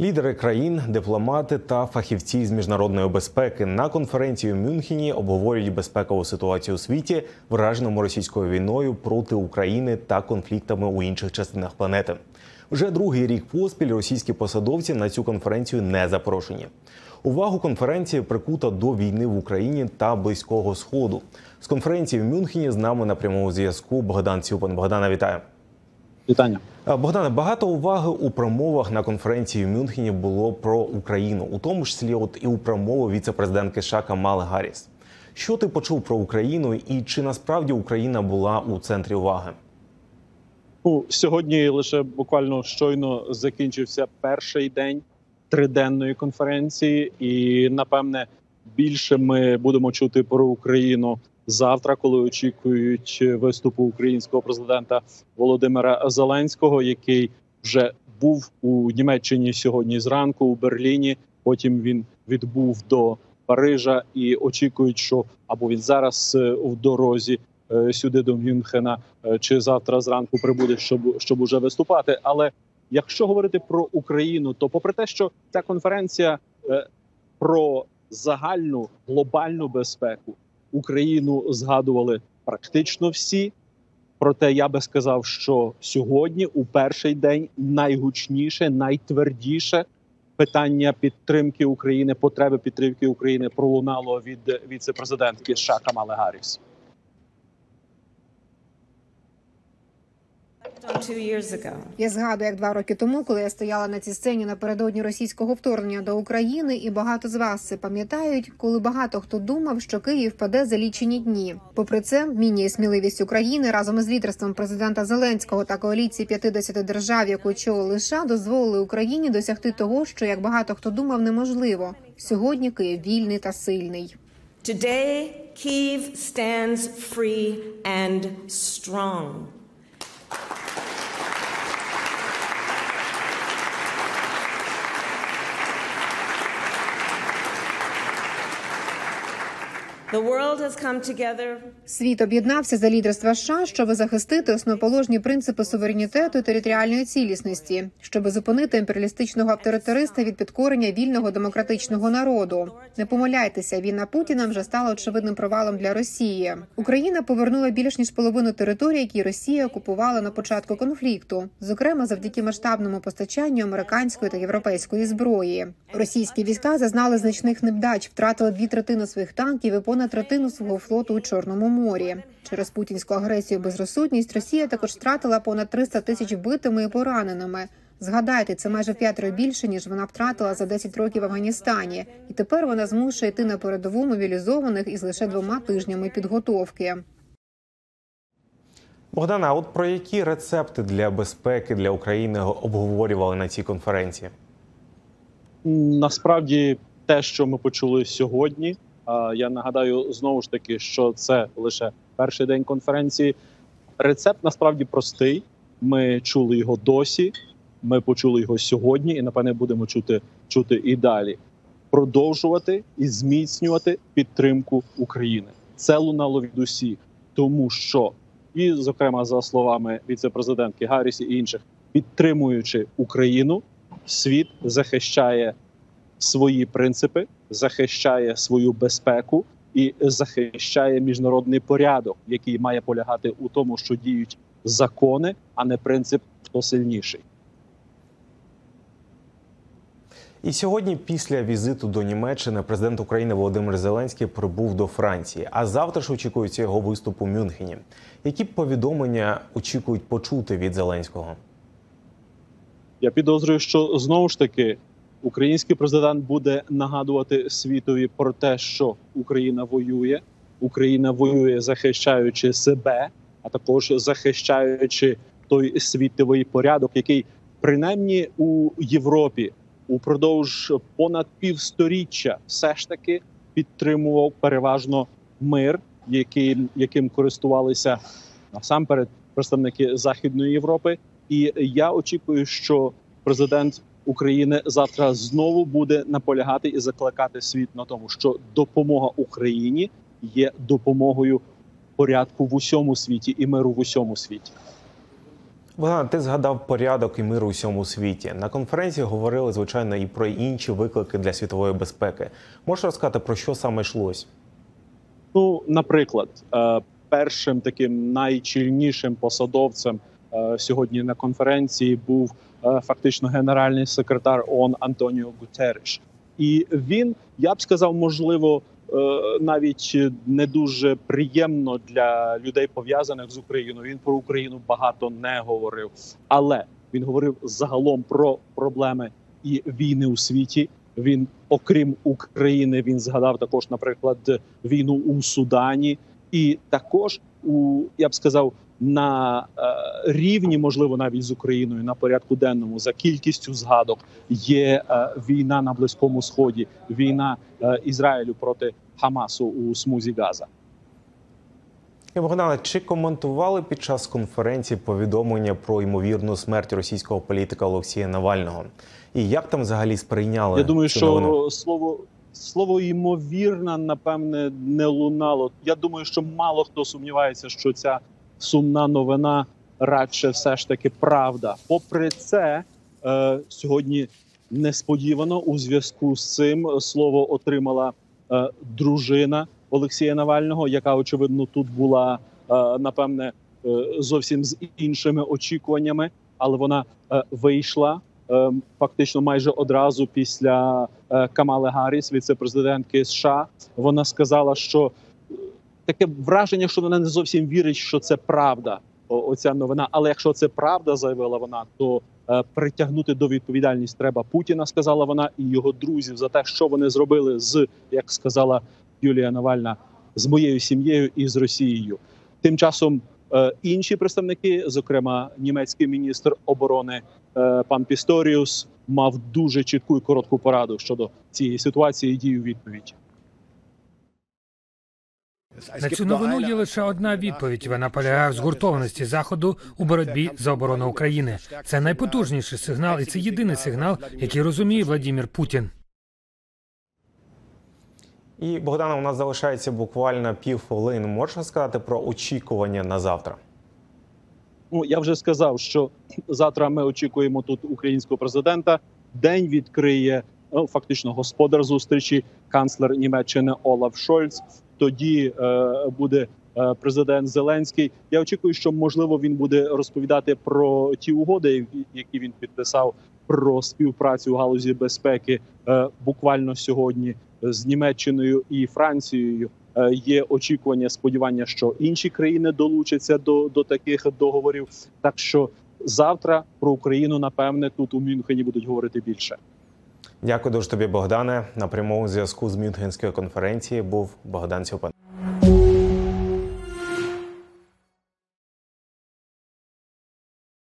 Лідери країн, дипломати та фахівці з міжнародної безпеки на конференції в Мюнхені обговорюють безпекову ситуацію у світі, враженому російською війною проти України та конфліктами у інших частинах планети. Вже другий рік поспіль російські посадовці на цю конференцію не запрошені. Увагу конференції прикута до війни в Україні та близького сходу. З конференції в Мюнхені з нами на прямому зв'язку Богдан Цюпан. Богдана, вітаю. Вітання. Богдане, багато уваги у промовах на конференції в Мюнхені було про Україну, у тому числі, от і у промову віце-президентки США Камали Гарріс. Що ти почув про Україну, і чи насправді Україна була у центрі уваги? Ну, Сьогодні лише буквально щойно закінчився перший день триденної конференції, і напевне більше ми будемо чути про Україну завтра, коли очікують виступу українського президента Володимира Зеленського, який вже був у Німеччині сьогодні зранку у Берліні. Потім він відбув до Парижа і очікують, що або він зараз в дорозі сюди до Мюнхена чи завтра зранку прибуде, щоб щоб уже виступати. Але якщо говорити про Україну, то попри те, що ця конференція про загальну глобальну безпеку Україну згадували практично всі. Проте я би сказав, що сьогодні, у перший день, найгучніше, найтвердіше питання підтримки України, потреби підтримки України пролунало від віце-президентки США Камали Гарріс. Я згадую, як два роки тому, коли я стояла на цій сцені напередодні російського вторгнення до України, і багато з вас це пам'ятають, коли багато хто думав, що Київ паде за лічені дні. Попри це, міні сміливість України разом із лідерством президента Зеленського та коаліції 50 держав, яку очолили США, дозволили Україні досягти того, що як багато хто думав, неможливо. Сьогодні Київ вільний та сильний. Today, Kyiv stands free and strong. Світ об'єднався за лідерства США, щоб захистити основоположні принципи суверенітету і територіальної цілісності, щоб зупинити імперіалістичного авторитариста від підкорення вільного демократичного народу. Не помиляйтеся, війна Путіна вже стала очевидним провалом для Росії. Україна повернула більш ніж половину території, які Росія окупувала на початку конфлікту, зокрема завдяки масштабному постачанню американської та європейської зброї. Російські війська зазнали значних невдач, втратили дві третини своїх танків і понад третину свого флоту у Чорному морі. Через путінську агресію безрозсудність Росія також втратила понад 300 тисяч вбитими і пораненими. Згадайте, це майже п'ятеро більше ніж вона втратила за 10 років в Афганістані, і тепер вона змушує йти на передову мобілізованих із лише двома тижнями підготовки. Богдана, а от про які рецепти для безпеки для України обговорювали на цій конференції? Насправді, те, що ми почули сьогодні. Я нагадаю знову ж таки, що це лише перший день конференції. Рецепт насправді простий. Ми чули його досі. Ми почули його сьогодні, і напевне будемо чути чути і далі. Продовжувати і зміцнювати підтримку України. Це лунало від усіх, тому що і, зокрема, за словами віце-президентки Гарріс і інших, підтримуючи Україну, світ захищає свої принципи, захищає свою безпеку і захищає міжнародний порядок, який має полягати у тому, що діють закони, а не принцип хто сильніший. І сьогодні, після візиту до Німеччини, президент України Володимир Зеленський прибув до Франції. А завтра ж очікується його виступ у Мюнхені. Які повідомлення очікують почути від Зеленського? Я підозрюю, що знову ж таки український президент буде нагадувати світові про те, що Україна воює, Україна воює, захищаючи себе, а також захищаючи той світовий порядок, який принаймні у Європі упродовж понад півсторіччя все ж таки підтримував переважно мир, яким, яким користувалися насамперед представники Західної Європи. І я очікую, що президент України завтра знову буде наполягати і закликати світ на тому, що допомога Україні є допомогою порядку в усьому світі і миру в усьому світі. Богдан, ти згадав порядок і мир у всьому світі. На конференції говорили звичайно і про інші виклики для світової безпеки. Можеш розказати про що саме йшлось? Ну, наприклад, е, першим таким найчільнішим посадовцем е, сьогодні на конференції був фактично генеральний секретар ООН Антоніо Гутереш. І він, я б сказав, можливо, е, навіть не дуже приємно для людей пов'язаних з Україною. Він про Україну багато не говорив, але він говорив загалом про проблеми і війни у світі. Він, окрім України, він згадав також, наприклад, війну у Судані, і також у я б сказав на е, рівні, можливо, навіть з Україною на порядку денному за кількістю згадок є е, війна на близькому сході, війна е, Ізраїлю проти Хамасу у смузі Газа. Богдане, чи коментували під час конференції повідомлення про ймовірну смерть російського політика Олексія Навального? І як там взагалі сприйняли? Я думаю, що новину? слово слово ймовірна, напевне, не лунало. Я думаю, що мало хто сумнівається, що ця сумна новина радше все ж таки правда. Попри це, е, сьогодні несподівано у зв'язку з цим слово отримала е, дружина Олексія Навального, яка очевидно тут була е, напевне е, зовсім з іншими очікуваннями, але вона е, вийшла фактично майже одразу після е, Камали Гарріс, віце-президентки США. Вона сказала, що таке враження, що вона не зовсім вірить, що це правда. Оця новина. Але якщо це правда, заявила вона, то е, притягнути до відповідальність треба Путіна, сказала вона, і його друзів за те, що вони зробили з, як сказала Юлія Навальна, з моєю сім'єю і з Росією. Тим часом інші представники, зокрема німецький міністр оборони е, пан Пісторіус, мав дуже чітку і коротку пораду щодо цієї ситуації і дій у відповідь. На цю новину є лише одна відповідь. Вона полягає в згуртованості заходу у боротьбі за оборону України. Це найпотужніший сигнал, і це єдиний сигнал, який розуміє Владімір Путін. І Богдана, у нас залишається буквально пів хвилини. Можна сказати про очікування на завтра? Ну я вже сказав, що завтра ми очікуємо тут українського президента. День відкриє ну, фактично господар зустрічі, канцлер Німеччини Олаф Шольц. Тоді е, буде президент Зеленський. Я очікую, що можливо він буде розповідати про ті угоди, які він підписав про співпрацю у галузі безпеки е, буквально сьогодні з Німеччиною і Францією. Е, Є очікування, сподівання, що інші країни долучаться до, до таких договорів. Так що завтра про Україну напевне тут у Мюнхені будуть говорити більше. Дякую дуже тобі, Богдане. На прямому зв'язку з Мюнхенської конференції був Богдан Сюпан.